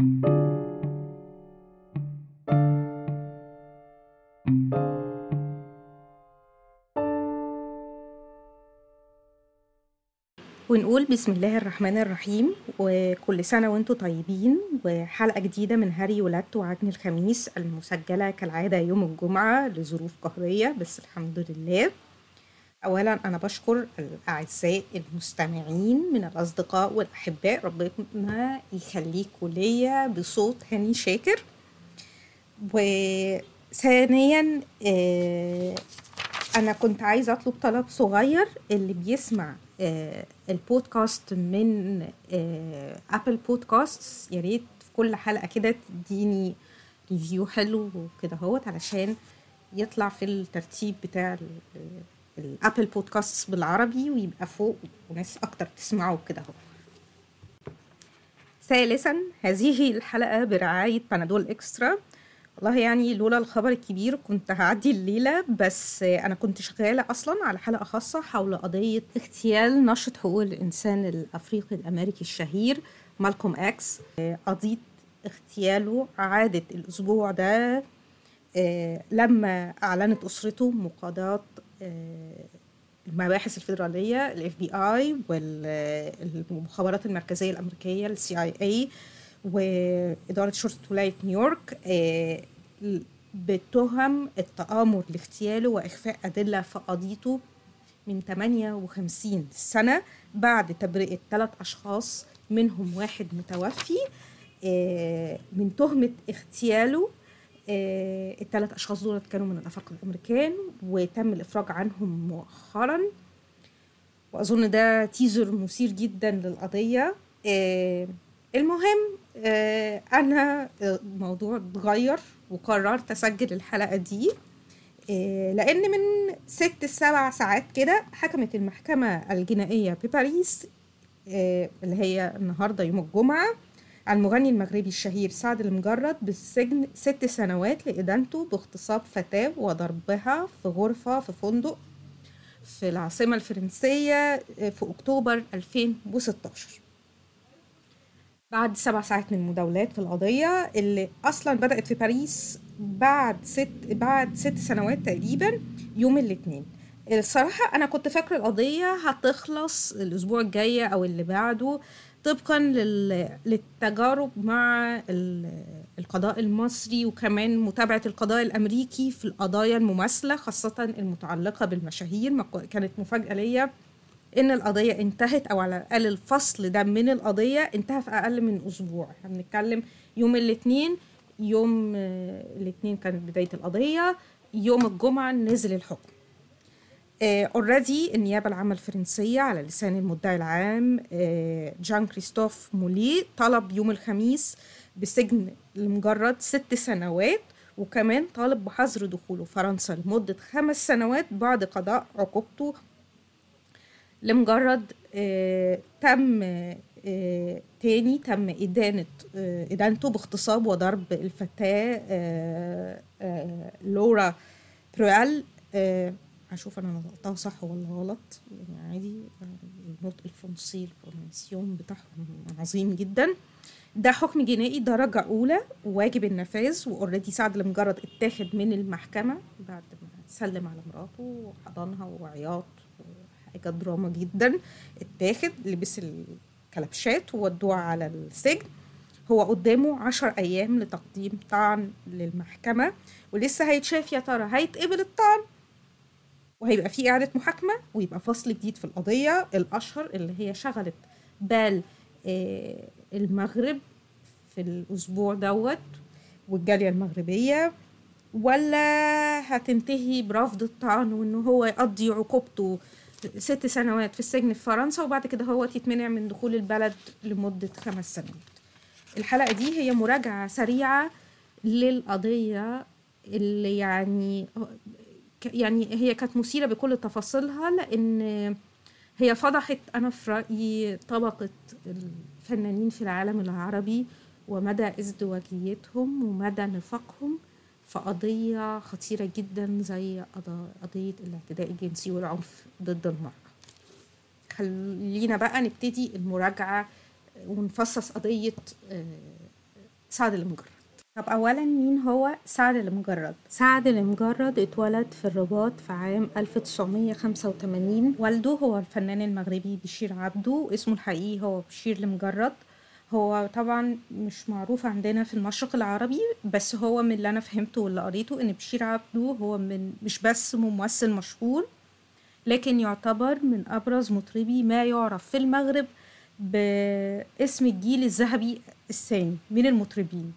ونقول بسم الله الرحمن الرحيم وكل سنة وأنتم طيبين وحلقة جديدة من هاري ولادت وعجن الخميس المسجلة كالعادة يوم الجمعة لظروف قهرية بس الحمد لله. أولا أنا بشكر الأعزاء المستمعين من الأصدقاء والأحباء ربنا يخليكوا ليا بصوت هاني شاكر. وثانيا آه، أنا كنت عايزة أطلب طلب صغير اللي بيسمع آه، البودكاست من آه، أبل بودكاست يا ريت في كل حلقة كده تديني review حلو وكده أهوت علشان يطلع في الترتيب بتاع الأبل بودكاست بالعربي ويبقى فوق وناس أكتر تسمعه كده أهو. ثالثا هذه الحلقة برعاية بنادول اكسترا والله يعني لولا الخبر الكبير كنت هعدي الليلة بس أنا كنت شغالة أصلا على حلقة خاصة حول قضية اغتيال ناشط حقوق الإنسان الأفريقي الأمريكي الشهير مالكوم إكس. قضية اغتياله عادت الأسبوع ده آه، لما أعلنت أسرته مقاضاة المباحث الفيدرالية ال FBI والمخابرات المركزية الأمريكية ال CIA وإدارة شرطة ولاية نيويورك آه، بتهم التآمر لاغتياله وإخفاء أدلة في قضيته من 58 سنة بعد تبرئة ثلاث أشخاص منهم واحد متوفي آه، من تهمة اغتياله الثلاث أشخاص دول كانوا من الأفارقة الأمريكان وتم الإفراج عنهم مؤخرا. وأظن ده تيزر مثير جدا للقضية. آه، المهم آه، آه، الموضوع اتغير وقررت أسجل الحلقة دي. آه، لأن من ست سبع ساعات كده حكمت المحكمة الجنائية بباريس آه، اللي هي النهاردة يوم الجمعة على المغني المغربي الشهير سعد المجرد بالسجن ست سنوات لإدانته باغتصاب فتاة وضربها في غرفة في فندق في العاصمة الفرنسية في أكتوبر 2016 بعد سبع ساعات من المداولات في القضية اللي أصلا بدأت في باريس بعد ست بعد ست سنوات تقريبا يوم الاثنين الصراحة أنا كنت فاكرة القضية هتخلص الأسبوع الجاي أو اللي بعده طبقا لل... للتجارب مع ال... القضاء المصري وكمان متابعة القضاء الأمريكي في القضايا المماثلة خاصة المتعلقة بالمشاهير. كانت مفاجأة ليا إن القضية انتهت أو على الأقل الفصل ده من القضية انتهى في أقل من أسبوع. إحنا بنتكلم يوم الاثنين يوم الاثنين كانت بداية القضية يوم الجمعة نزل الحكم. اوريدي النيابة العامة الفرنسية على لسان المدعي العام آه، جان كريستوف مولي طلب يوم الخميس بسجن لمجرد ست سنوات وكمان طالب بحظر دخوله. فرنسا لمدة خمس سنوات بعد قضاء عقوبته لمجرد آه، تم آه، تاني تم إدانة آه، إدانته باغتصاب وضرب الفتاة آه، آه، لورا بروال هشوف أنا نطقتها صح ولا غلط. يعني عادي النطق الفرنسي البرونسيون بتاعهم عظيم جدا. ده حكم جنائي درجة أولى وواجب النفاذ وأوريدي سعد المجرد اتاخد من المحكمة بعد ما سلم على مراته وحضنها وعياط حاجة دراما جدا. اتاخد لبس الكلبشات وودوه على السجن. هو قدامه عشر أيام لتقديم طعن للمحكمة. ولسه هيتشاف يا ترى هيتقبل الطعن؟ وهيبقى في إعادة محاكمة ويبقى فصل جديد في القضية. الأشهر اللي هي شغلت بال آه، المغرب في الأسبوع دوت والجالية المغربية ولا هتنتهي برفض الطعن وإن هو يقضي عقوبته ست سنوات في السجن في فرنسا وبعد كده هو يتمنع من دخول البلد لمدة خمس سنوات. الحلقة دي هي مراجعة سريعة للقضية اللي يعني يعني هي كانت مثيرة بكل تفاصيلها لأن هي فضحت أنا في رأيي طبقة الفنانين في العالم العربي ومدى ازدواجيتهم ومدى نفاقهم في قضية خطيرة جدا زي قضية الاعتداء الجنسي والعنف ضد المرأة. خلينا بقى نبتدي المراجعة ونفصص قضية آه، سعد المجرد. طب أولا مين هو سعد المجرد؟ سعد المجرد اتولد في الرباط في عام 1985 والده هو الفنان المغربي بشير عبده اسمه الحقيقي هو بشير المجرد. هو طبعا مش معروف عندنا في المشرق العربي بس هو من اللي أنا فهمته واللي قريته إن بشير عبده هو من مش بس ممثل مشهور لكن يعتبر من أبرز مطربي ما يعرف في المغرب باسم الجيل الذهبي الثاني من المطربين.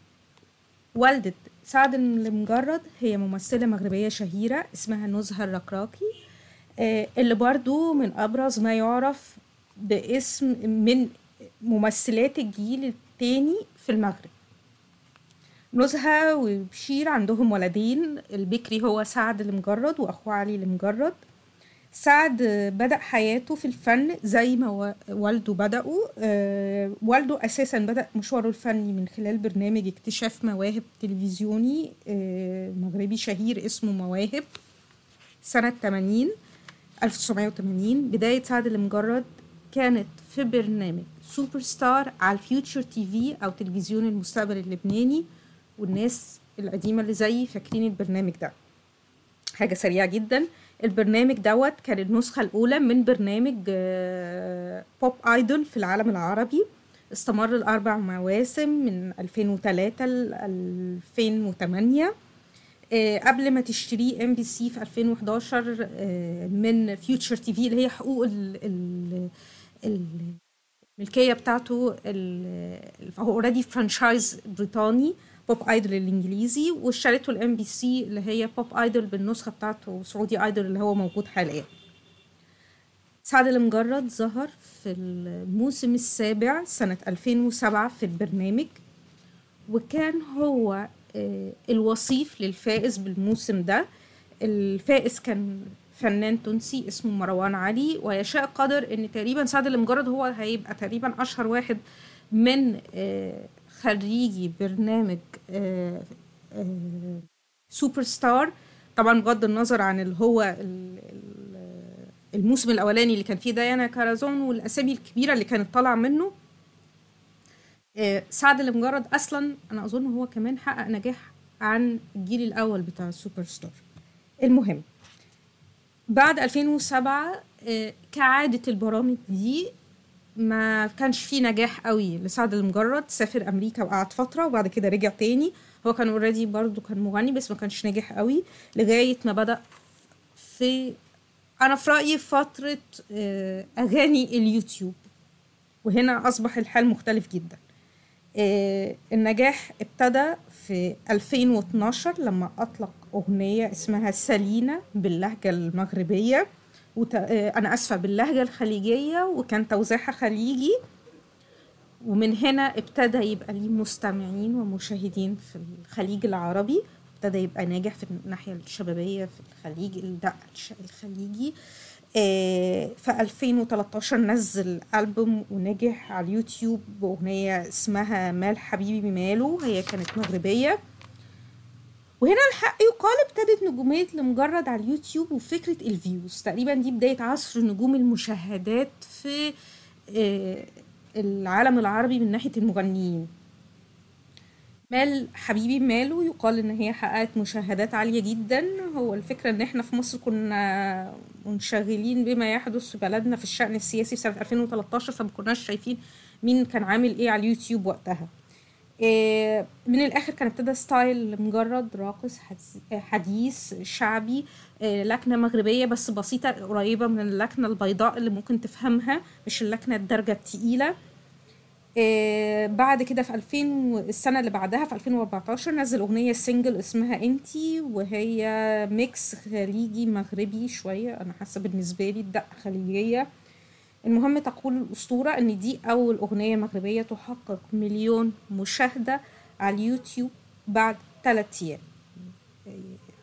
والدة سعد المجرد هي ممثلة مغربية شهيرة اسمها نزهة الركراكي. آه، اللي برضو من أبرز ما يعرف باسم من ممثلات الجيل التاني في المغرب. نزهة وبشير عندهم ولدين البكري هو سعد المجرد وأخوه علي المجرد. سعد بدأ حياته في الفن زي ما والده بدأوا. آه، والده أساسا بدأ مشواره الفني من خلال برنامج اكتشاف مواهب تلفزيوني آه، مغربي شهير اسمه مواهب سنة 80 1980 بداية سعد المجرد كانت في برنامج سوبر ستار على ال Future TV أو تلفزيون المستقبل اللبناني والناس القديمة اللي زيي فاكرين البرنامج ده. حاجة سريعة جدا. البرنامج دوت كان النسخة الأولى من برنامج آه، Pop Idol في العالم العربي. استمر لأربع مواسم من 2003 ل 2008 آه، قبل ما تشتريه MBC في 2011 آه، من Future TV اللي هي حقوق ال ال ال- الملكية بتاعته هو already franchise بريطاني. Pop Idol الإنجليزي واشتريته ال MBC اللي هي Pop Idol بالنسخة بتاعته Saudi Idol اللي هو موجود حاليا. سعد المجرد ظهر في الموسم السابع سنة 2007 في البرنامج وكان هو آه، الوصيف للفائز بالموسم ده. الفائز كان فنان تونسي اسمه مروان علي ويشاء القدر إن تقريبا سعد المجرد هو هيبقى تقريبا أشهر واحد من آه، خريجي برنامج آه، آه، سوبر ستار طبعا بغض النظر عن اللي هو ال- ال- الموسم الأولاني اللي كان فيه ديانا كارازون والأسامي الكبيرة اللي كانت طالعة منه. آه، سعد المجرد أصلا أنا أظن هو كمان حقق نجاح عن الجيل الأول بتاع السوبر ستار المهم بعد 2007 آه، كعادة البرامج دي ما كانش فيه نجاح قوي لسعد المجرد سافر أمريكا وقعد فترة وبعد كده رجع تاني. هو كان already برضو كان مغني بس ما كانش ناجح قوي لغاية ما بدأ في أنا في رأيي فترة آه، أغاني اليوتيوب. وهنا أصبح الحال مختلف جدا. آه، النجاح ابتدى في 2012 لما أطلق أغنية اسمها سالينا باللهجة المغربية. وت... آه، أنا أسفة باللهجة الخليجية وكان توزيعها خليجي. ومن هنا ابتدى يبقى ليه مستمعين ومشاهدين في الخليج العربي. ابتدى يبقى ناجح في الناحية الشبابية في الخليج الدق الخليجي. آه، في 2013 نزل ألبوم ونجح على اليوتيوب بأغنية اسمها مال حبيبي ماله هي كانت مغربية. وهنا الحق يقال ابتدت نجومية لمجرد على اليوتيوب وفكرة ال views. تقريبا دي بداية عصر نجوم المشاهدات في آه، العالم العربي من ناحية المغنيين. مال حبيبي ماله يقال إن هي حققت مشاهدات عالية جدا. هو الفكرة إن إحنا في مصر كنا منشغلين بما يحدث في بلدنا في الشأن السياسي في سنة 2013 فما كناش شايفين مين كان عامل إيه على اليوتيوب وقتها. من الآخر كان ابتدى ستايل مجرد راقص حديث- شعبي إيه، لكنة مغربية بس بسيطة قريبة من اللكنة البيضاء اللي ممكن تفهمها مش اللكنة الدرجه التقيلة. إيه، بعد كده في 2000 و- السنة اللي بعدها في 2014 نزل أغنية single اسمها انتي وهي mix خليجي مغربي شوية أنا حاسة بالنسبة لي الدقة خليجية. المهم تقول الأسطورة إن دي أول أغنية مغربية تحقق مليون مشاهدة على اليوتيوب بعد ثلاثة أيام.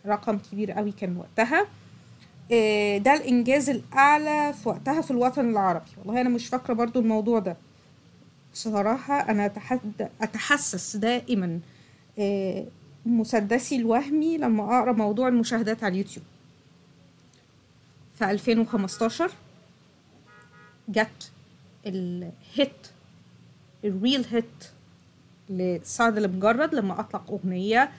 رقم كبير قوي كان وقتها. إيه، ده الإنجاز الأعلى في وقتها في الوطن العربي. والله أنا مش فاكرة برضو الموضوع ده. بصراحة أنا. أتحسس دائما آه، مسدسي الوهمي لما أقرأ موضوع المشاهدات على اليوتيوب. في 2015 جت الهيت الريل هيت لسعد المجرد لما أطلق أغنية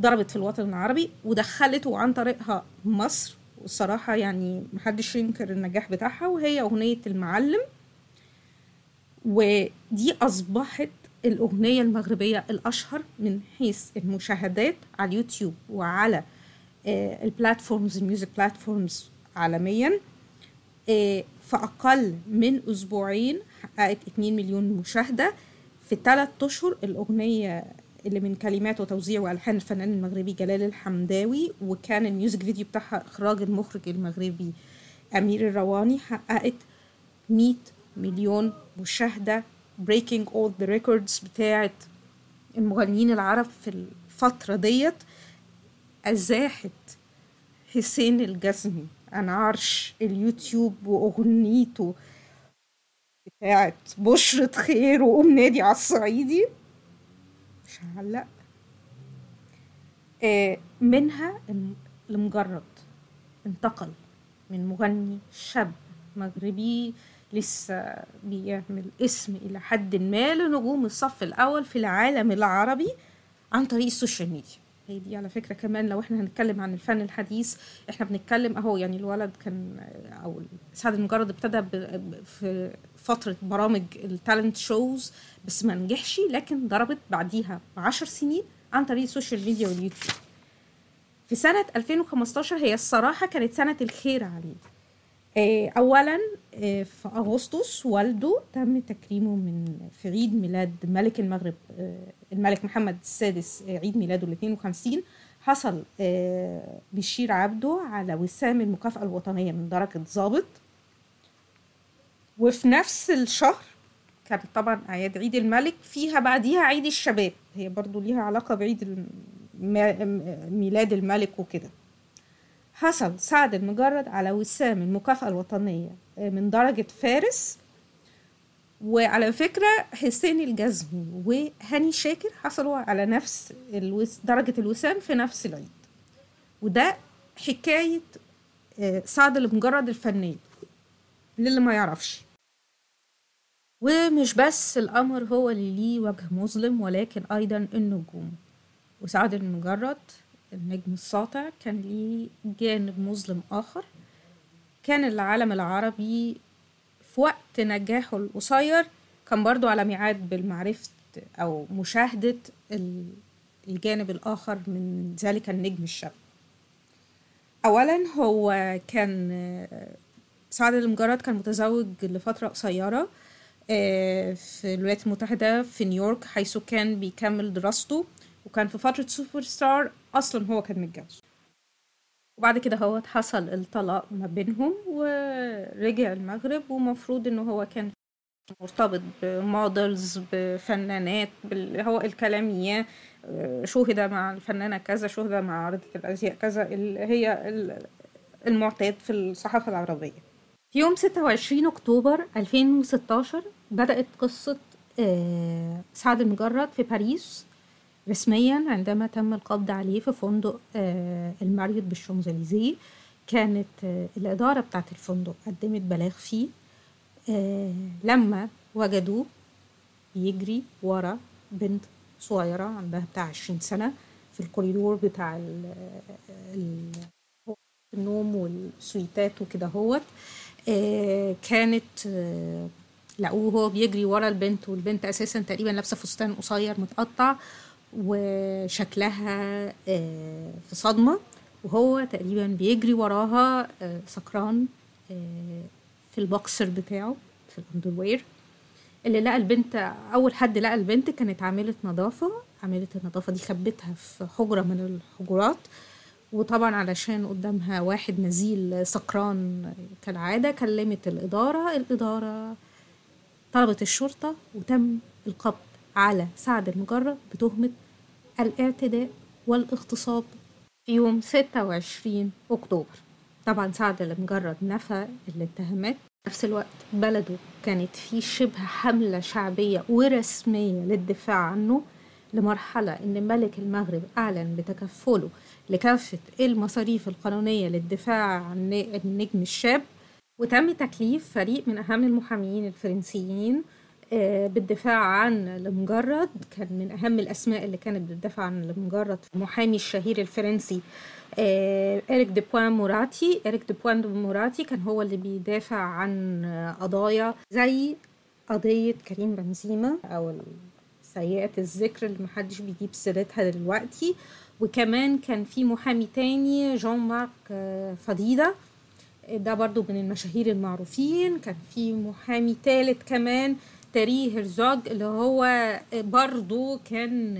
ضربت في الوطن العربي ودخلته عن طريقها مصر. والصراحة يعني محدش ينكر النجاح بتاعها وهي أغنية المعلم. ودي أصبحت الأغنية المغربية الأشهر من حيث المشاهدات على اليوتيوب وعلى ال platforms ال music platforms عالميا. في أقل من أسبوعين حققت 2 مليون مشاهدة في ثلاث أشهر. الأغنية اللي من كلمات وتوزيع وألحان الفنان المغربي جلال الحمداوي وكان ال music video بتاعها إخراج المخرج المغربي أمير الرواني حققت 100 مليون مشاهدة. Breaking all the records بتاعت المغنيين العرب في الفترة ديت أزاحت حسين الجسمي عن عرش اليوتيوب وأغنيته بتاعت بشرة خير وقوم نادي على الصعيدي. مش هعلق. آه، منها لمجرد انتقل من مغني شاب مغربي لسه بيعمل اسم إلى حد ما لنجوم الصف الأول في العالم العربي عن طريق السوشيال ميديا. هي دي على فكرة كمان لو إحنا هنتكلم عن الفن الحديث إحنا بنتكلم اهو يعني الولد كان أو سعد المجرد ابتدى في فترة برامج ال talent shows بس ما نجحش لكن ضربت بعديها بعشر سنين عن طريق السوشيال ميديا واليوتيوب. في سنة 2015 هي الصراحة كانت سنة الخير عليه. آه، أولا آه، في أغسطس والده تم تكريمه من في عيد ميلاد ملك المغرب آه، الملك محمد السادس آه، عيد ميلاده ال 52 حصل آه، بشير عبده على وسام المكافأة الوطنية من درجة ضابط. وفي نفس الشهر كانت طبعا أعياد عيد الملك فيها بعديها عيد الشباب هي برضو ليها علاقة بعيد ميلاد الملك وكده. حصل سعد المجرد على وسام المكافأة الوطنية من درجة فارس. وعلى فكرة حسين الجزمي وهاني شاكر حصلوا على نفس. درجة الوسام في نفس العيد. وده حكاية آه، سعد المجرد الفنية للي ما يعرفش. ومش بس القمر هو اللي ليه وجه مظلم ولكن أيضا النجوم. وسعد المجرد النجم الساطع كان ليه جانب مظلم آخر. كان العالم العربي في وقت نجاحه القصير كان برضو على ميعاد بالمعرفة أو مشاهدة ال- الجانب الآخر من ذلك النجم الشاب. أولا هو كان سعد المجرد كان متزوج لفترة قصيرة آه، في الولايات المتحدة في نيويورك حيث كان بيكمل دراسته وكان في فترة سوبر ستار أصلا هو كان متجوز. وبعد كده هو حصل الطلاق ما بينهم ورجع المغرب ومفروض إنه هو كان مرتبط ب models بفنانات هو الكلام اياه آه، شوهد مع الفنانة كذا شوهد مع عارضة الأزياء كذا هي ال- المعتاد في الصحافة العربية. في يوم 26 أكتوبر 2016 بدأت قصة آه، سعد المجرد في باريس. رسميا عندما تم القبض عليه في فندق آه، الماريوت بالشانزليزيه كانت آه، الإدارة بتاعت الفندق قدمت بلاغ فيه آه، لما وجدوه بيجري ورا بنت صغيرة عندها بتاع 20 سنة في الكوريدور بتاع ال- ال- النوم والسويتات وكده هوت. كانت لقوه هو بيجري ورا البنت والبنت أساسا تقريبا لابسة فستان قصير متقطع وشكلها آه، في صدمة وهو تقريبا بيجري وراها آه، سكران آه، في البوكسر بتاعه في الأندروير. اللي لقى البنت أول حد لقى البنت كانت عاملة نظافة. عاملة النظافة دي خبتها في حجرة من الحجرات. وطبعا علشان قدامها واحد نزيل سكران كالعادة كلمت الإدارة. الإدارة طلبت الشرطة وتم القبض على سعد المجرد بتهمة الاعتداء والاغتصاب في يوم 26 أكتوبر. طبعا سعد المجرد نفى الاتهامات. في نفس الوقت بلده كانت في شبه حملة شعبية ورسمية للدفاع عنه لمرحلة إن ملك المغرب أعلن بتكفله لكافة المصاريف القانونية للدفاع عن النجم الشاب. وتم تكليف فريق من أهم المحامين الفرنسيين بالدفاع عن المجرد كان من أهم الأسماء اللي كانت بتدافع عن المجرد المحامي الشهير الفرنسي آه، إريك ديبون موريتي. إريك ديبون موريتي كان هو اللي بيدافع عن آه، قضايا زي قضية كريم بنزيما سيئة الذكر اللي محدش بيجيب سيرتها دلوقتي. وكمان كان في محامي تاني جون مارك آه، فديدا ده برضو من المشاهير المعروفين. كان في محامي تالت كمان تييري هرزوج اللي هو برضو كان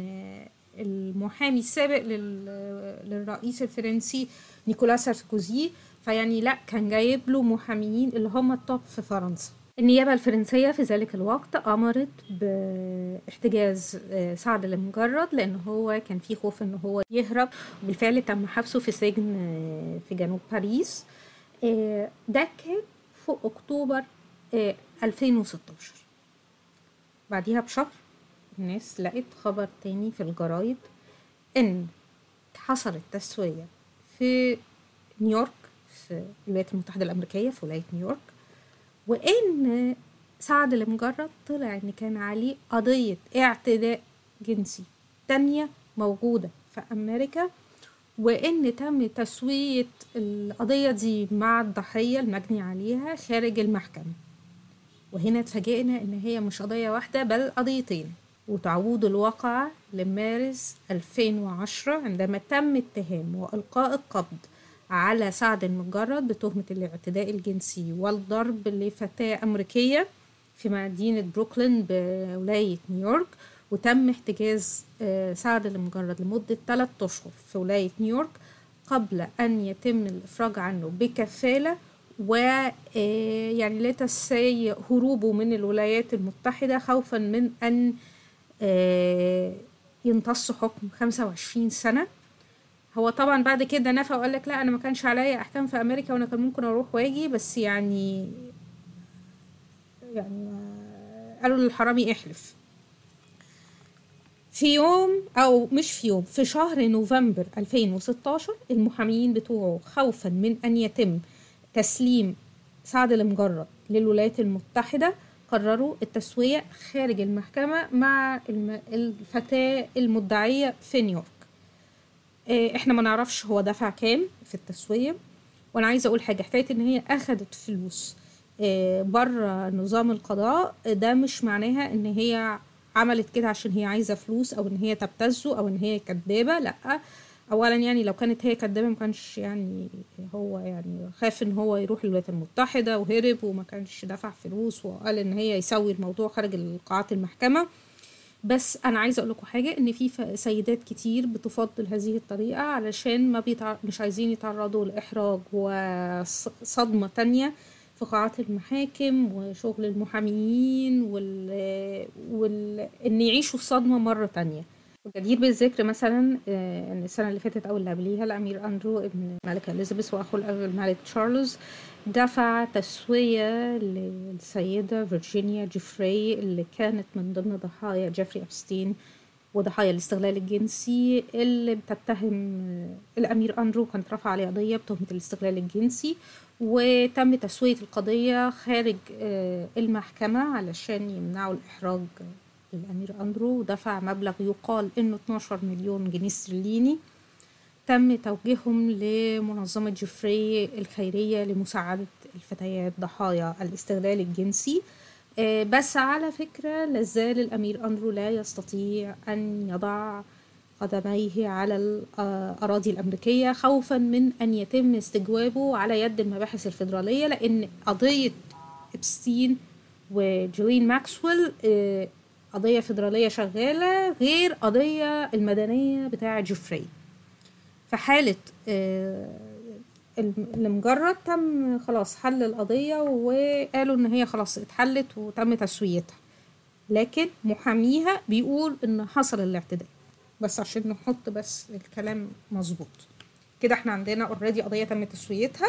المحامي السابق لل- للرئيس الفرنسي نيكولاس ساركوزي فيعني لا كان جايب له محاميين اللي هم ال top في فرنسا. النيابة الفرنسية في ذلك الوقت أمرت باحتجاز آه، سعد المجرد لأن هو كان في خوف إن هو يهرب. وبالفعل تم حبسه في سجن آه، في جنوب باريس. آه، ده كان في أكتوبر آه، 2016 بعديها بشهر الناس لقت خبر تاني في الجرايد إن حصلت تسوية في نيويورك في الولايات المتحدة الأمريكية في ولاية نيويورك وإن سعد المجرد طلع إن كان عليه قضية اعتداء جنسي تانية موجودة في أمريكا وإن تم تسوية القضية دي مع الضحية المجني عليها خارج المحكمة. وهنا اتفاجئنا إن هي مش قضية واحدة بل قضيتين. وتعود الواقعة لمارس 2010 عندما تم اتهام وإلقاء القبض على سعد المجرد بتهمة الاعتداء الجنسي والضرب لفتاة أمريكية في مدينة بروكلين بولاية نيويورك. وتم احتجاز آه، سعد المجرد لمدة ثلاثة أشهر في ولاية نيويورك قبل أن يتم الإفراج عنه بكفالة و آه، يعني لا تسعي هروبه من الولايات المتحدة خوفا من أن آه، يمتص حكم 25 سنة. هو طبعا بعد كده نفى وقال لك لا أنا ما كانش عليا أحكام في أمريكا وأنا كان ممكن أروح وأجي بس يعني يعني قالوا للحرامي احلف. في يوم أو مش في يوم في شهر نوفمبر 2016 المحاميين بتوعه خوفا من أن يتم تسليم سعد المجرد للولايات المتحدة قرروا التسوية خارج المحكمة مع الفتاة المدعية في نيويورك. آه، إحنا ما نعرفش هو دفع كام في التسوية. وأنا عايزة أقول حاجة حكاية إن هي أخدت فلوس آه، بره نظام القضاء ده مش معناها إن هي عملت كده عشان هي عايزة فلوس أو إن هي تبتزه أو إن هي كدابة لأ. اولا يعني لو كانت هي كدابة ما كانش يعني هو يعني خاف إن هو يروح الولايات المتحدة وهرب وما كانش دفع فلوس وقال إن هي يسوي الموضوع خارج قاعات المحكمة. بس أنا عايزة أقول لكم حاجة إن في سيدات كتير بتفضل هذه الطريقة علشان ما بيتع... مش عايزين يتعرضوا لإحراج وصدمه تانية في قاعات المحاكم وشغل المحاميين وال... وال... إن يعيشوا الصدمه مرة تانية. وجدير بالذكر مثلا آه، إن السنة اللي فاتت أو اللي قبليها الامير أندرو ابن الملكه إليزابيث أخو الملك تشارلز دفع تسوية للسيدة فيرجينيا جيفري اللي كانت من ضمن ضحايا جيفري إبستين وضحايا الاستغلال الجنسي اللي بتتهم آه، الأمير أندرو كانت رفع عليه قضية بتهمة الاستغلال الجنسي وتم تسوية القضية خارج آه، المحكمة علشان يمنعوا الإحراج. الأمير أندرو ودفع مبلغ يقال إنه 12 مليون جنيه استرليني. تم توجيههم لمنظمة جيفري الخيرية لمساعدة الفتيات ضحايا الاستغلال الجنسي. آه، بس على فكرة لازال الأمير أندرو لا يستطيع أن يضع قدميه على الأراضي الأمريكية خوفا من أن يتم استجوابه على يد المباحث الفيدرالية لأن قضية إبستين وجيلين ماكسويل قضية فيدرالية شغالة غير قضية المدنية بتاعة جيفري في حالة آه، المجرد تم خلاص حل القضية وقالوا إن هي خلاص اتحلت وتم تسويتها. لكن محاميها بيقول إن حصل الاعتداء. بس عشان نحط بس الكلام مظبوط. كده إحنا عندنا already قضية تم تسويتها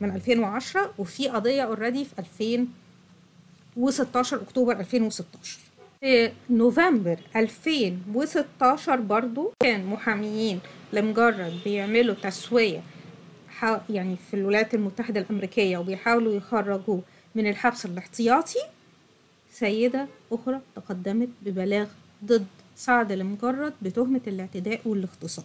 من 2010 وفي قضية اوريدي في 2016 أكتوبر 2016 في نوفمبر 2016 برضو كان محاميين لمجرد بيعملوا تسوية يعني في الولايات المتحدة الأمريكية وبيحاولوا يخرجوه من الحبس الاحتياطي سيدة أخرى تقدمت ببلاغ ضد سعد المجرد بتهمة الاعتداء والاغتصاب.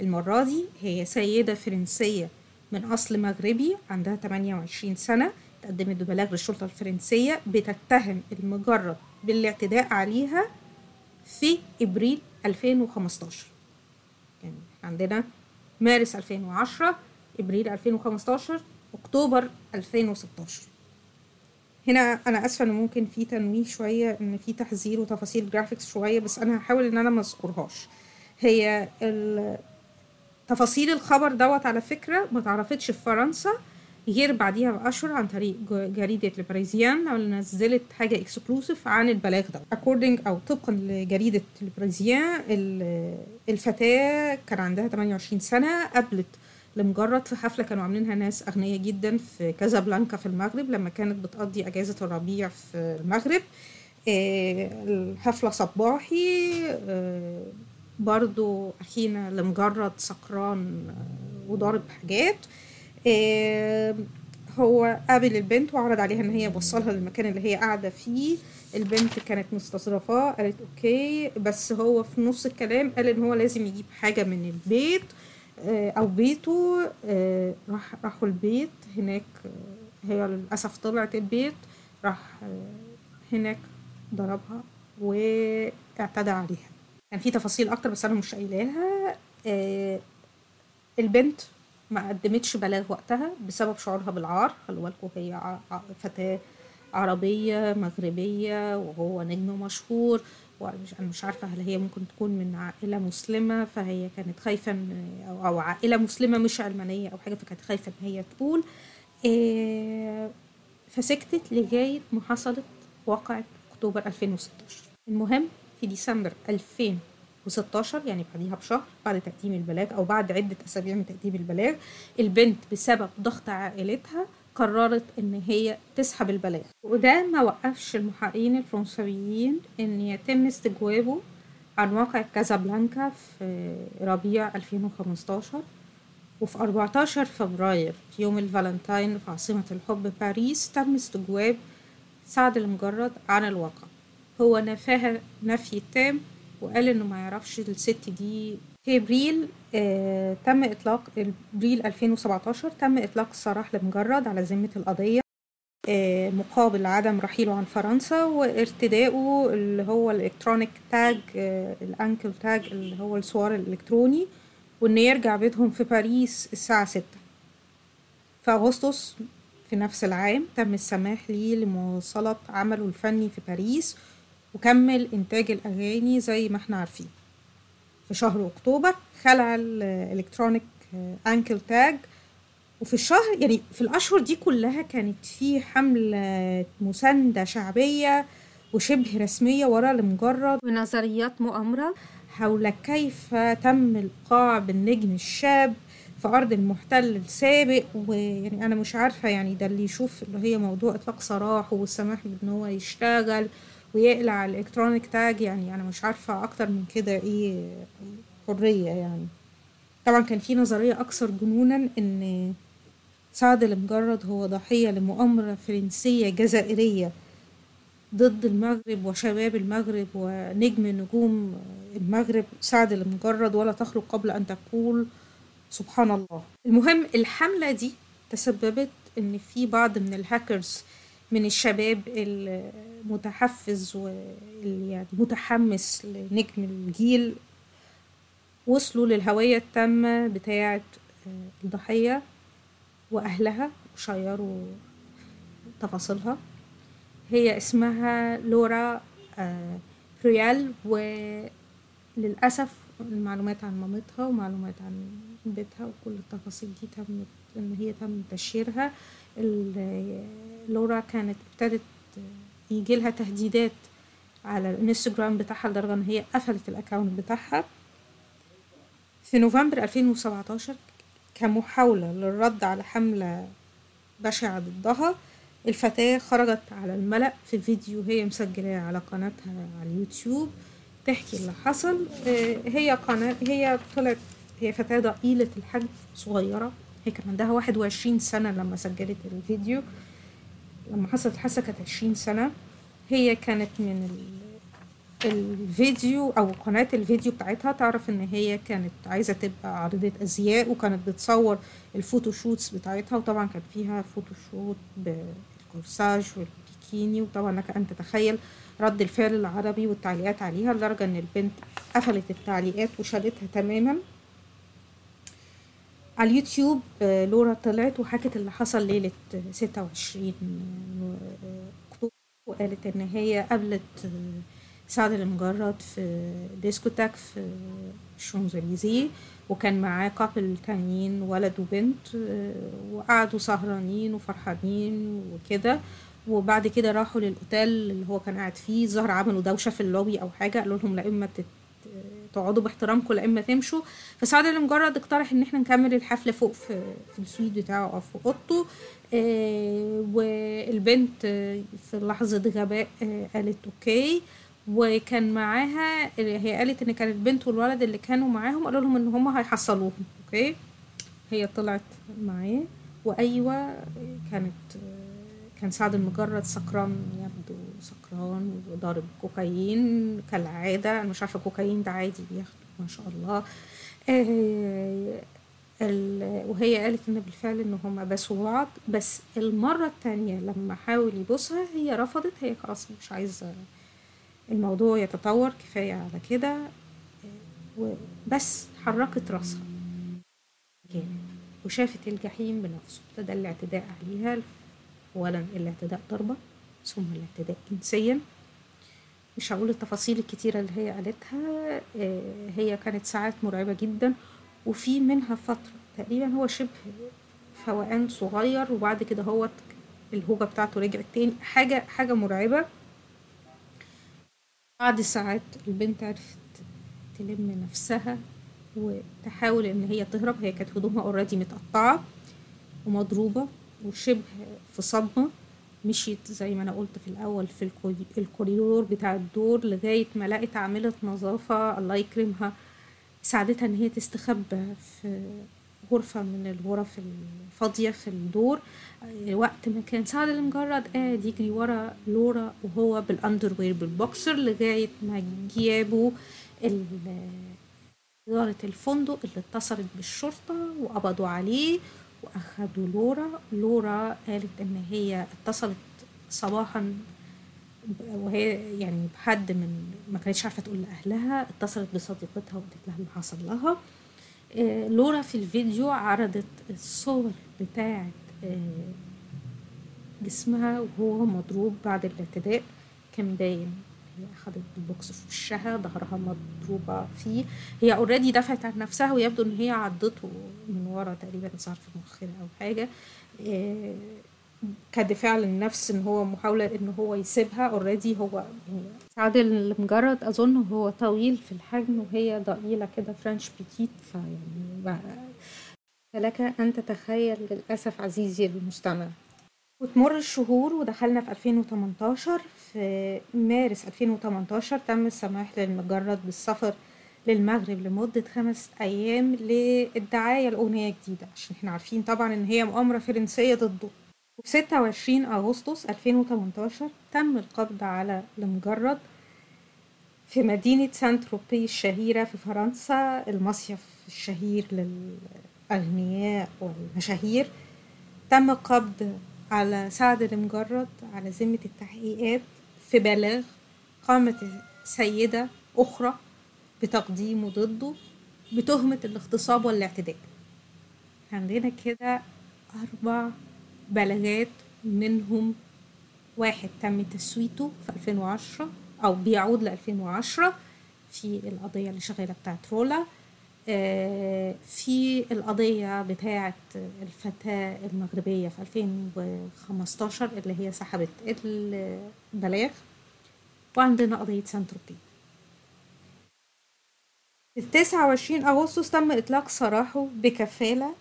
المرة دي هي سيدة فرنسية من أصل مغربي عندها 28 سنة تقدمت ببلاغ للشرطة الفرنسية بتتهم المجرد بالاعتداء عليها في إبريل 2015 يعني عندنا مارس 2010 إبريل 2015 أكتوبر 2016 هنا أنا آسفة إن ممكن في تنويه شوية إن في تحذير وتفاصيل جرافيكس شوية بس أنا هحاول إن أنا ما أذكرهاش. هي تفاصيل الخبر دوت على فكرة ما اتعرفتش في فرنسا غير بعديها بأشهر عن طريق جريدة الباريزيان اللي نزلت حاجة exclusive عن البلاغ ده. According أو طبقا لجريدة الباريزيان ال- الفتاة كان عندها 28 سنة قابلت لمجرد في حفلة كانوا عاملينها ناس أغنياء جدا في كازابلانكا في المغرب لما كانت بتقضي أجازة الربيع في المغرب. آه، الحفلة صباحي آه، برضو أخينا لمجرد سكران آه، وضارب حاجات. هو قابل البنت وعرض عليها إن هي يوصلها للمكان اللي هي قاعدة فيه. البنت كانت مستظرفاه قالت okay. بس هو في نص الكلام قال إن هو لازم يجيب حاجة من البيت آه، أو بيته. آه، راح راحوا البيت. هناك آه، هي للأسف طلعت البيت. راح هناك ضربها واعتدى عليها. كان في تفاصيل أكتر بس أنا مش قايلاها. البنت ما قدمتش بلاغ وقتها بسبب شعورها بالعار. خلوا بالكم هي فتاة عربية مغربية وهو نجم مشهور وأنا مش أنا مش عارفة هل هي ممكن تكون من عائلة مسلمة فهي كانت خايفة أو, أو عائلة مسلمة مش علمانية أو حاجة فكانت خايفة إن هي تقول. إيه فسكتت لغاية ما حصلت واقعة أكتوبر 2016 المهم في ديسمبر 2016 يعني بعديها بشهر بعد تقديم البلاغ أو بعد عدة أسابيع من تقديم البلاغ البنت بسبب ضغط عائلتها قررت إن هي تسحب البلاغ. وده ما وقفش المحققين الفرنسويين إن يتم استجوابه عن واقع كازابلانكا في ربيع 2015 وفي 14 فبراير في يوم الفالنتاين في عاصمة الحب باريس تم استجواب سعد المجرد عن الواقع. هو نفاها نفي تام وقال إنه ما يعرفش الست دي. في ابريل آه تم إطلاق ابريل 2017 تم إطلاق السراح لمجرد على ذمة القضية آه مقابل عدم رحيله عن فرنسا وارتدائه اللي هو ال electronic tag آه ال ankle tag اللي هو السوار الإلكتروني وإن يرجع بيتهم في باريس الساعة ستة. في أغسطس في نفس العام تم السماح ليه لمواصلة عمله الفني في باريس وكمل إنتاج الأغاني زي ما إحنا عارفين. في شهر أكتوبر خلع الإلكترونيك أنكل تاج وفي الشهر يعني في الأشهر دي كلها كانت في حملة مساندة شعبية وشبه رسمية ورا لمجرد ونظريات مؤامرة. حول كيف تم الإيقاع بالنجم الشاب في أرض المحتل السابق. ويعني أنا مش عارفة يعني ده اللي يشوف اللي هي موضوع إطلاق سراحه والسماح بإن هو يشتغل. ويقلع الإلكترونيك تاج يعني أنا مش عارفة أكتر من كده إيه حرية يعني. طبعا كان في نظرية أكثر جنونا إن سعد المجرد هو ضحية لمؤامرة فرنسية جزائرية ضد المغرب وشباب المغرب ونجم نجوم المغرب. سعد المجرد ولا تخلق قبل أن تقول سبحان الله. المهم الحملة دي تسببت إن في بعض من الهاكرز من الشباب المتحفز واللي يعني متحمس لنجم الجيل وصلوا للهوية التامة بتاعة الضحية وأهلها وشيروا تفاصيلها. هي اسمها لورا فريال وللأسف المعلومات عن مامتها ومعلومات عن بيتها وكل التفاصيل دي تم إن هي تم تشهيرها لورا كانت ابتدت يجي لها تهديدات على الانستجرام بتاعها لدرجة إن هي قفلت الاكونت بتاعها. في نوفمبر 2017 كمحاولة للرد على حملة بشعة ضدها الفتاة خرجت على الملأ في فيديو هي مسجلاه على قناتها على اليوتيوب تحكي اللي حصل. هي قناة هي طلعت هي فتاة ضئيلة الحجم صغيرة. هي كان عندها واحد وعشرين سنة لما سجلت الفيديو. لما حصلت الحادثة كانت عشرين سنة. هي كانت من ال- الفيديو أو قناة الفيديو بتاعتها تعرف إن هي كانت عايزة تبقى عارضة أزياء وكانت بتصور ال photoshoots بتاعتها. وطبعا كان فيها photoshoot بال corsage والبيكيني. وطبعا لك أن تتخيل رد الفعل العربي والتعليقات عليها لدرجة إن البنت قفلت التعليقات وشالتها تماما. على اليوتيوب آه، لورا طلعت وحكت اللي حصل ليلة 26 أكتوبر وقالت إن هي قابلت آه، سعد المجرد في discothèque في شانزليزيه وكان معاه couple تانيين ولد وبنت آه، وقعدوا سهرانين وفرحانين وكده وبعد كده راحوا للأوتيل اللي هو كان قاعد فيه ظهر عملوا دوشة في اللوبي أو حاجة قالوا لهم لا إما. تقعدوا باحترامكم لا إما تمشوا. فسعد المجرد اقترح إن إحنا نكمل الحفلة فوق في في ال suite بتاعه أو في أوضته. آه والبنت آه، في لحظة غباء آه قالت okay. وكان معاها هي قالت إن كانت البنت والولد اللي كانوا معاهم قالوا لهم إن هم هيحصلوهم okay؟ هي طلعت معاه وأيوة كانت كان سعد المجرد سكران يبدو سكران وضارب كوكايين كالعادة. أنا مش عارفة كوكايين ده عادي بياخده ما شاء الله. آه، وهي قالت إن بالفعل إن هما باسوا بعض. بس المرة التانية لما حاول يبوسها هي رفضت. هي خلاص مش عايزة الموضوع يتطور كفاية على كده. آه، وبس حركت راسها. وشافت الجحيم بنفسه. ابتدى الاعتداء عليها. اولا الإعتداء ضربة ثم الإعتداء جنسيا. مش هقول التفاصيل الكتيرة اللي هي قالتها آه، هي كانت ساعات مرعبة جدا وفي منها فترة تقريبا هو شبه فوقان صغير وبعد كده هو الهوجة بتاعته رجعت تاني. حاجة حاجة مرعبة. بعد ساعات البنت عرفت تلم نفسها وتحاول إن هي تهرب. هي كانت هدومها اوريدي متقطعة ومضروبة. وشبه في صدمة مشيت زي ما أنا قلت في الأول في الكوري- الكوريدور بتاع الدور لغاية ما لقت عاملة نظافة الله يكرمها ساعدتها إن هي تستخبى في غرفة من الغرف الفاضية في الدور. آه، وقت ما كان سعد المجرد قاعد يجري ورا لورا وهو بالأندروير بالبوكسر لغاية ما جابوا إدارة الفندق اللي اتصلت بالشرطة وقبضوا عليه. وأخدوا لورا. لورا قالت إن هي اتصلت صباحا وهي يعني بحد من ما كانتش عارفة تقول لأهلها اتصلت بصديقتها وقالت لها اللي حصل لها. آه، لورا في الفيديو عرضت الصور بتاعة آه، جسمها وهو مضروب بعد الاعتداء كان باين. هي أخدت البوكس في وشها ظهرها مضروبة فيه. هي already دفعت عن نفسها ويبدو إن هي عضته من ورا تقريبا ظهر في مؤخرة أو حاجة. آه، كدفاع للنفس إن هو محاولة إن هو يسيبها. already هو يعني سعد المجرد أظن هو طويل في الحجم وهي ضئيلة كده French petite فيعني فلك أن تتخيل للأسف عزيزي المستمع. وتمر الشهور ودخلنا في 2018 في مارس 2018 تم السماح للمجرد بالسفر للمغرب لمدة خمس أيام للدعاية لأغنية جديدة عشان إحنا عارفين طبعا إن هي مؤامرة فرنسية ضده. وفي 26 أغسطس 2018 تم القبض على المجرد في مدينة سان تروبي الشهيرة في فرنسا المصيف الشهير للأغنياء والمشاهير. تم القبض على سعد المجرد على ذمة التحقيقات في بلاغ قامت سيدة أخرى بتقديمه ضده بتهمة الاغتصاب والاعتداء. عندنا كده أربع بلاغات منهم واحد تم تسويته في 2010 أو بيعود ل 2010 في القضية اللي شغالة بتاعت رولا. في القضية بتاعة الفتاة المغربية في 2015 اللي هي سحبت البلاغ وعندنا قضية سانتروبي في 29 أغسطس تم إطلاق سراحه بكفالة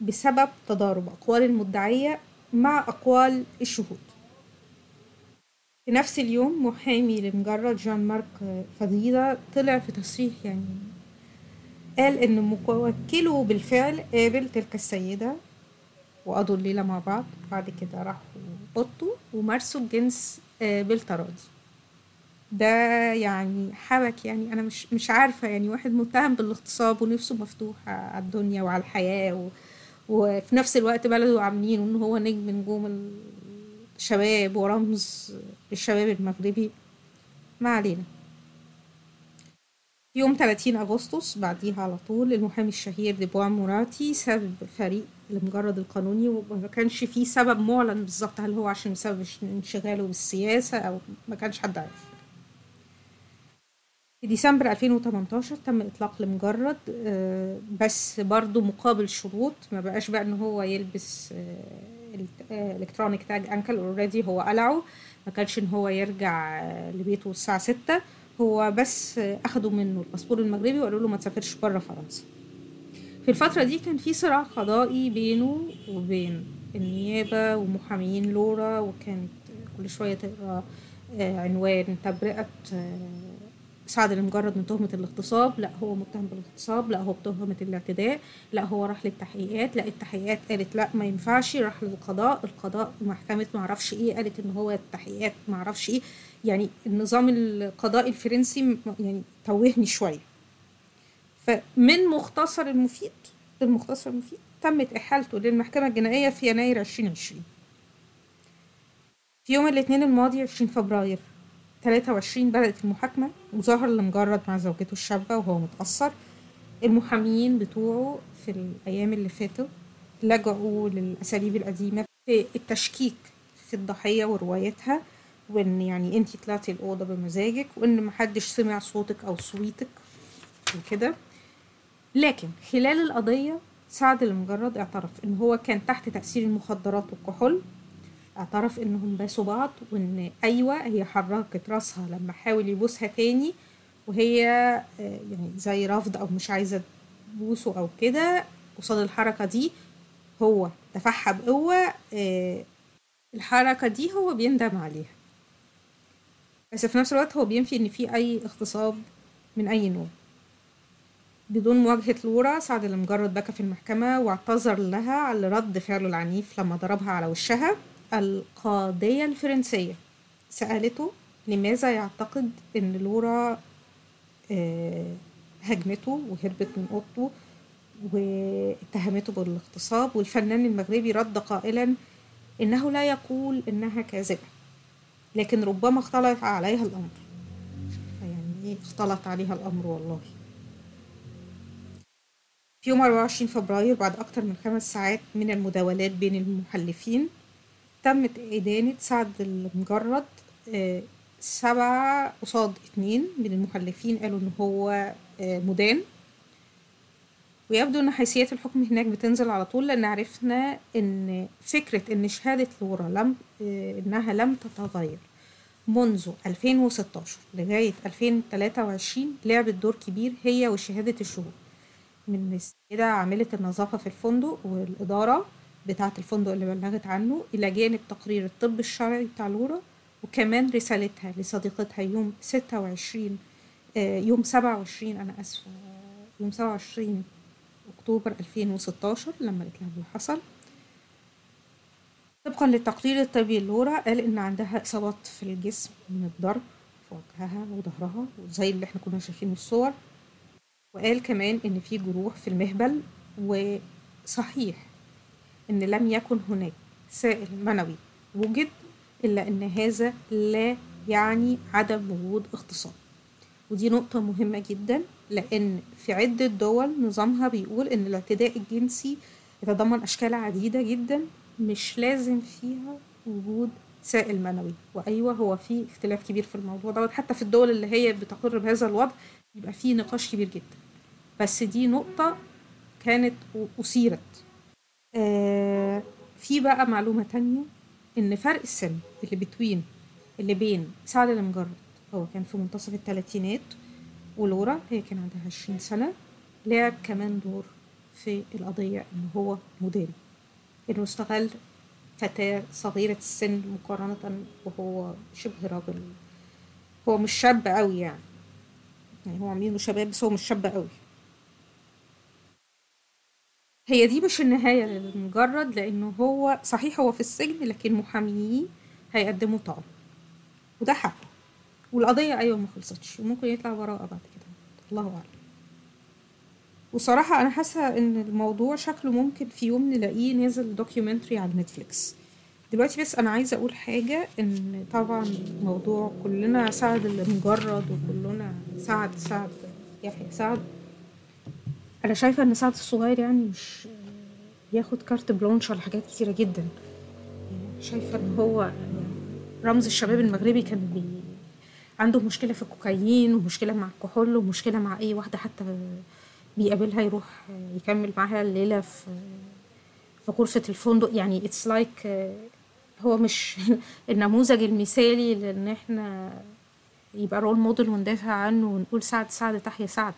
بسبب تضارب أقوال المدعية مع أقوال الشهود. في نفس اليوم محامي لمجرد جان مارك فضيلة طلع في تصريح يعني قال إن موكله بالفعل قابل تلك السيدة وقضوا الليلة مع بعض. بعد كده راحوا أوضته ومارسوا الجنس آه، بالتراضي. ده يعني حبك يعني. أنا مش مش عارفة يعني. واحد متهم بالاغتصاب ونفسه مفتوحه على الدنيا وعلى الحياة و وفي نفس الوقت بلده عاملينه ان هو نجم نجوم الشباب ورمز للشباب المغربي. ما علينا. يوم 30 أغسطس بعديها على طول المحامي الشهير ديبوان موراتي ساب فريق لمجرد القانوني وما كانش فيه سبب معلن بالظبط هل هو عشان بسبب انشغاله بالسياسة أو ما كانش حد عارف. في ديسمبر 2018 تم إطلاق لمجرد آه، بس برضو مقابل شروط ما بقاش بقى إن هو يلبس electronic tag ankle already هو قلعه ما كانش إن هو يرجع آه، لبيته الساعة 6 هو بس اخدوا منه ال passeport المغربي وقالوا له ما تسافرش بره فرنسا. في الفترة دي كان في صراع قضائي بينه وبين النيابة ومحاميين لورا وكانت كل شوية تقرأ آه، عنوان تبرئة آه، سعد المجرد من تهمة الاغتصاب. لا هو متهم بالاغتصاب لا هو بتهمة الاعتداء لا هو راح للتحقيقات لا التحقيقات قالت لا ما ينفعش راح للقضاء القضاء محكمة معرفش إيه قالت ان هو التحقيقات معرفش إيه. يعني النظام القضائي الفرنسي يعني توهني شوية. فمن مختصر المفيد المختصر المفيد تمت إحالته للمحكمة الجنائية في يناير 2020 في يوم الاثنين الماضي 20 فبراير 23 بدأت المحاكمة وظهر لمجرد مع زوجته الشابة وهو متأثر. المحاميين بتوعه في الأيام اللي فاتوا لجأوا للأساليب القديمة في التشكيك في الضحية وروايتها. وإن يعني أنتي طلعتي الأوضة بمزاجك وإن محدش سمع صوتك أو صويتك وكده. لكن خلال القضية سعد المجرد اعترف إن هو كان تحت تأثير المخدرات والكحول اعترف انهم باسوا بعض وإن أيوه هي حركت راسها لما حاول يبوسها تاني وهي آه، يعني زي رفض أو مش عايزة تبوسه أو كده قصاد الحركة دي. هو دفعها بقوه آه، الحركة دي هو بيندم عليها. بس في نفس الوقت هو بينفي إن في أي اغتصاب من أي نوع. بدون مواجهة لورا سعد المجرد بكى في المحكمة واعتذر لها على رد فعله العنيف لما ضربها على وشها القاضية الفرنسية. سألته لماذا يعتقد إن لورا آه، هجمته وهربت من أوضته واتهمته بالاغتصاب والفنان المغربي رد قائلا إنه لا يقول إنها كاذبة. لكن ربما اختلط عليها الأمر. يعني إيه اختلط عليها الأمر والله. في يوم 24 فبراير بعد أكثر من خمس ساعات من المداولات بين المحلفين تمت إدانة سعد المجرد آه، سبعة قصاد اتنين من المحلفين قالوا إن هو آه، مدان. ويبدو إن حيثيات الحكم هناك بتنزل على طول لأن عرفنا إن فكرة إن شهادة لورا لم إنها لم تتغير منذ 2016 لغاية 2023 لعبت دور كبير هي وشهادة الشهود. من السيدة عاملة النظافة في الفندق والإدارة بتاعة الفندق اللي بلغت عنه إلى جانب تقرير الطب الشرعي بتاع لورا وكمان رسالتها لصديقتها يوم ستة وعشرين آه، يوم سبعة وعشرين أنا آسفة يوم سبعة وعشرين أكتوبر ألفين وستاشر لما قالت لها اللي حصل. طبقا للتقرير الطبي لورا قال إن عندها إصابات في الجسم من الضرب في وجهها وظهرها وزي اللي إحنا كنا شايفينه الصور. وقال كمان إن في جروح في المهبل وصحيح إن لم يكن هناك سائل منوي وجد إلا أن هذا لا يعني عدم وجود اغتصاب. ودي نقطة مهمة جدا. لأن في عدة دول نظامها بيقول إن الاعتداء الجنسي يتضمن أشكال عديدة جدا مش لازم فيها وجود سائل منوي. وأيوة هو في اختلاف كبير في الموضوع دوت. حتى في الدول اللي هي بتقر بهذا الوضع يبقى في نقاش كبير جدا. بس دي نقطة كانت أثيرت آه في بقى معلومة تانية إن فرق السن اللي بتوين اللي بين سعد المجرد هو كان في منتصف الثلاثينات ولورا هي كان عندها عشرين سنة لعب كمان دور في القضية إن هو مدان إنه استغل فتاة صغيرة السن مقارنة وهو شبه راجل. هو مش شاب قوي يعني. يعني هو عاملينه شباب بس هو مش شاب قوي. هي دي مش النهاية للمجرد لأنه هو صحيح هو في السجن لكن محاميه هيقدموا طعن وده حقه والقضية أيوه ما خلصتش وممكن يطلع براءه بعد كده. الله أعلم. وصراحة أنا حاسة إن الموضوع شكله ممكن في يوم نلاقيه نازل documentary على Netflix دلوقتي بس أنا عايزة أقول حاجة إن طبعا موضوع كلنا سعد لمجرد وكلنا سعد سعد يحيا سعد. أنا شايفة إن سعد الصغير يعني مش بياخد carte blanche على حاجات كتيرة جدا. يعني شايفة إن هو يعني رمز الشباب المغربي كان بي عنده مشكلة في الكوكايين ومشكلة مع الكحول ومشكلة مع أي واحدة حتى بيقابلها يروح يكمل معاها الليلة في في غرفة الفندق. يعني it's like like هو مش النموذج المثالي لإن إحنا يبقى role model وندافع عنه ونقول سعد سعد يحيا سعد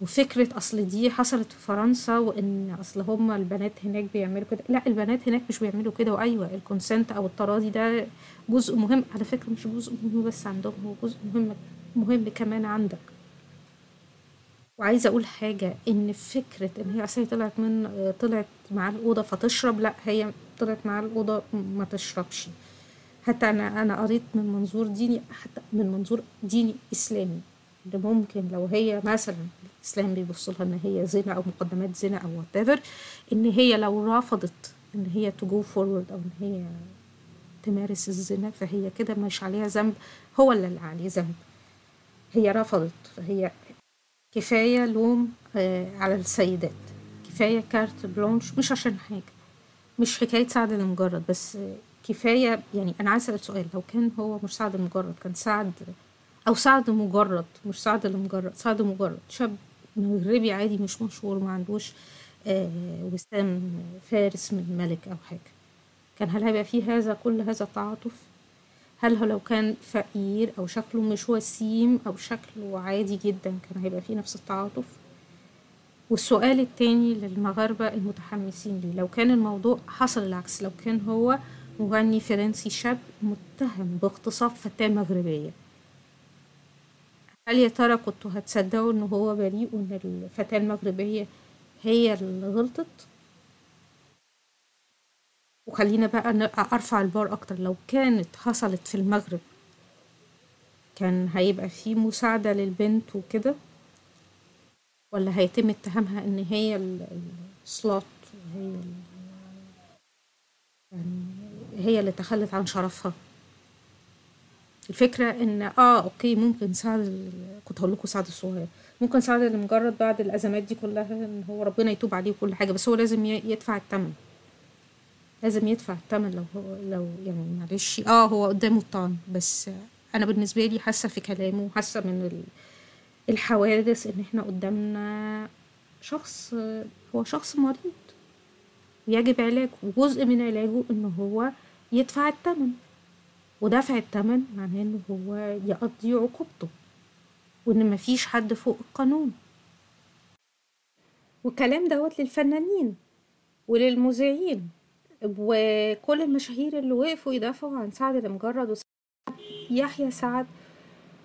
وفكرة أصل دي حصلت في فرنسا وإن أصل هما البنات هناك بيعملوا كده. لأ البنات هناك مش بيعملوا كده. وأيوة ال consent أو التراضي ده جزء مهم. على فكرة مش جزء مهم بس عندهم هو جزء مهم مهم كمان عندك. وعايزة أقول حاجة إن فكرة إن هي أصل طلعت من طلعت معاه الأوضة فتشرب لأ هي طلعت معاه الأوضة ما تشربش. حتى أنا أنا قريت من منظور ديني حتى من منظور ديني إسلامي. اللي ممكن لو هي مثلا الإسلام بيبص لها إن هي زنا أو مقدمات زنا أو what إن هي لو رفضت إن هي to go forward أو إن هي تمارس الزنا فهي كده مش عليها ذنب هو اللي عليه ذنب. هي رفضت فهي كفاية لوم على السيدات. كفاية carte blanche مش عشان حاجة. مش حكاية سعد المجرد بس كفاية يعني أنا عايزة أسأل سؤال. لو كان هو مش سعد المجرد كان سعد أو سعد مجرد مش سعد المجرد سعد مجرد. شاب مغربي عادي مش مشهور ما عندوش وسام فارس من ملك أو حاجة. كان هل هيبقى فيه هذا كل هذا التعاطف هل هو لو كان فقير أو شكله مش وسيم أو شكله عادي جدا كان هيبقى فيه نفس التعاطف؟ والسؤال التاني للمغاربة المتحمسين ليه. لو كان الموضوع حصل العكس لو كان هو مغني فرنسي شاب متهم باغتصاب فتاة مغربية هل يا ترى كنتوا هتصدقوا إن هو بريء وإن الفتاة المغربية هي اللي غلطت؟ وخلينا بقى أرفع البار أكتر. لو كانت حصلت في المغرب كان هيبقى في مساعدة للبنت وكده؟ ولا هيتم اتهامها إن هي السلوت هي يعني هي اللي تخلت عن شرفها؟ الفكرة إن آه أوكي ممكن سعد كنت هقول لكم سعد الصغير. ممكن سعد اللي مجرد بعد الأزمات دي كلها إن هو ربنا يتوب عليه وكل حاجة بس هو لازم يدفع الثمن لازم يدفع الثمن لو هو لو يعني معلش آه هو قدامه الطعن. بس أنا بالنسبة لي حاسة في كلامه حاسة من الحوادث إن إحنا قدامنا شخص هو شخص مريض. يجب علاجه وجزء من علاجه إن هو يدفع الثمن ودفع الثمن معناه ان هو يقضي عقوبته وإن مفيش حد فوق القانون. والكلام دوت للفنانين وللمذيعين وكل المشاهير اللي وقفوا يدافعوا عن سعد لمجرد وسعد يحيا سعد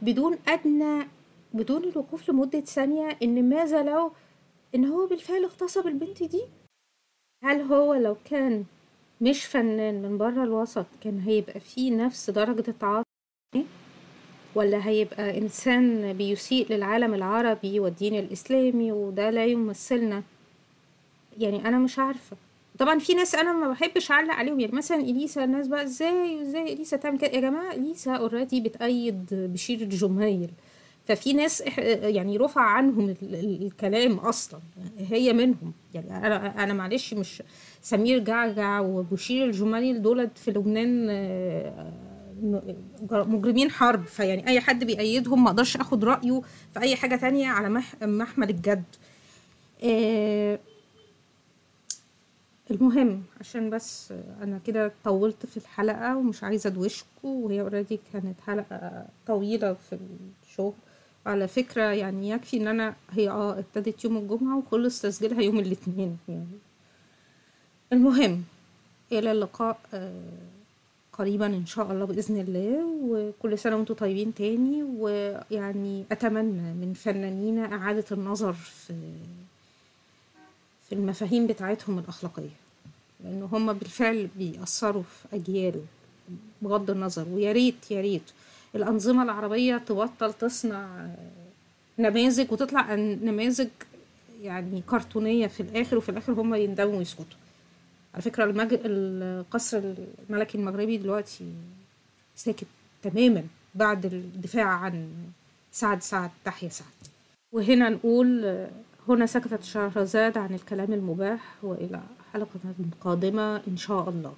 بدون أدنى بدون الوقوف لمدة ثانية إن ماذا لو إن هو بالفعل اغتصب البنت دي؟ هل هو لو كان مش فنان من بره الوسط كان هيبقى فيه نفس درجة التعاطف ولا هيبقى إنسان بيسيء للعالم العربي والدين الإسلامي وده لا يمثلنا؟ يعني أنا مش عارفة. طبعا في ناس أنا ما بحبش أعلق عليهم. يعني مثلا إليسا الناس بقى إزاي إزاي إليسا تعمل كده؟ يا جماعة إليسا already بتأيد بشير الجمهير ففي ناس يعني رفع عنهم الكلام أصلا هي منهم. يعني أنا أنا معلش مش سمير جعجع وبشير الجميل دولت في لبنان مجرمين حرب. فيعني أي حد بيأيدهم ما أقدرش آخد رأيه في أي حاجة تانية على محمل الجد. المهم عشان بس أنا كده طولت في الحلقة ومش عايزة ادوشكم وهي اوريدي كانت حلقة طويلة في الشغل. على فكرة يعني يكفي إن أنا هي آه ابتدت يوم الجمعة وخلص تسجيلها يوم الاثنين يعني. المهم إلى اللقاء قريبا إن شاء الله بإذن الله وكل سنة وأنتم طيبين تاني ويعني أتمنى من فنانينا إعادة النظر في في المفاهيم بتاعتهم الأخلاقية لأن هم بالفعل بيأثروا في أجيال بغض النظر ويا ريت يا ريت الأنظمة العربية تبطل تصنع نماذج وتطلع نماذج يعني كرتونية في الآخر وفي الآخر هم يندموا ويسكتوا. على فكرة المج... القصر الملكي المغربي دلوقتي ساكت تماما بعد الدفاع عن سعد سعد تحيا سعد. وهنا نقول هنا سكتت شهرزاد عن الكلام المباح وإلى حلقة قادمة إن شاء الله.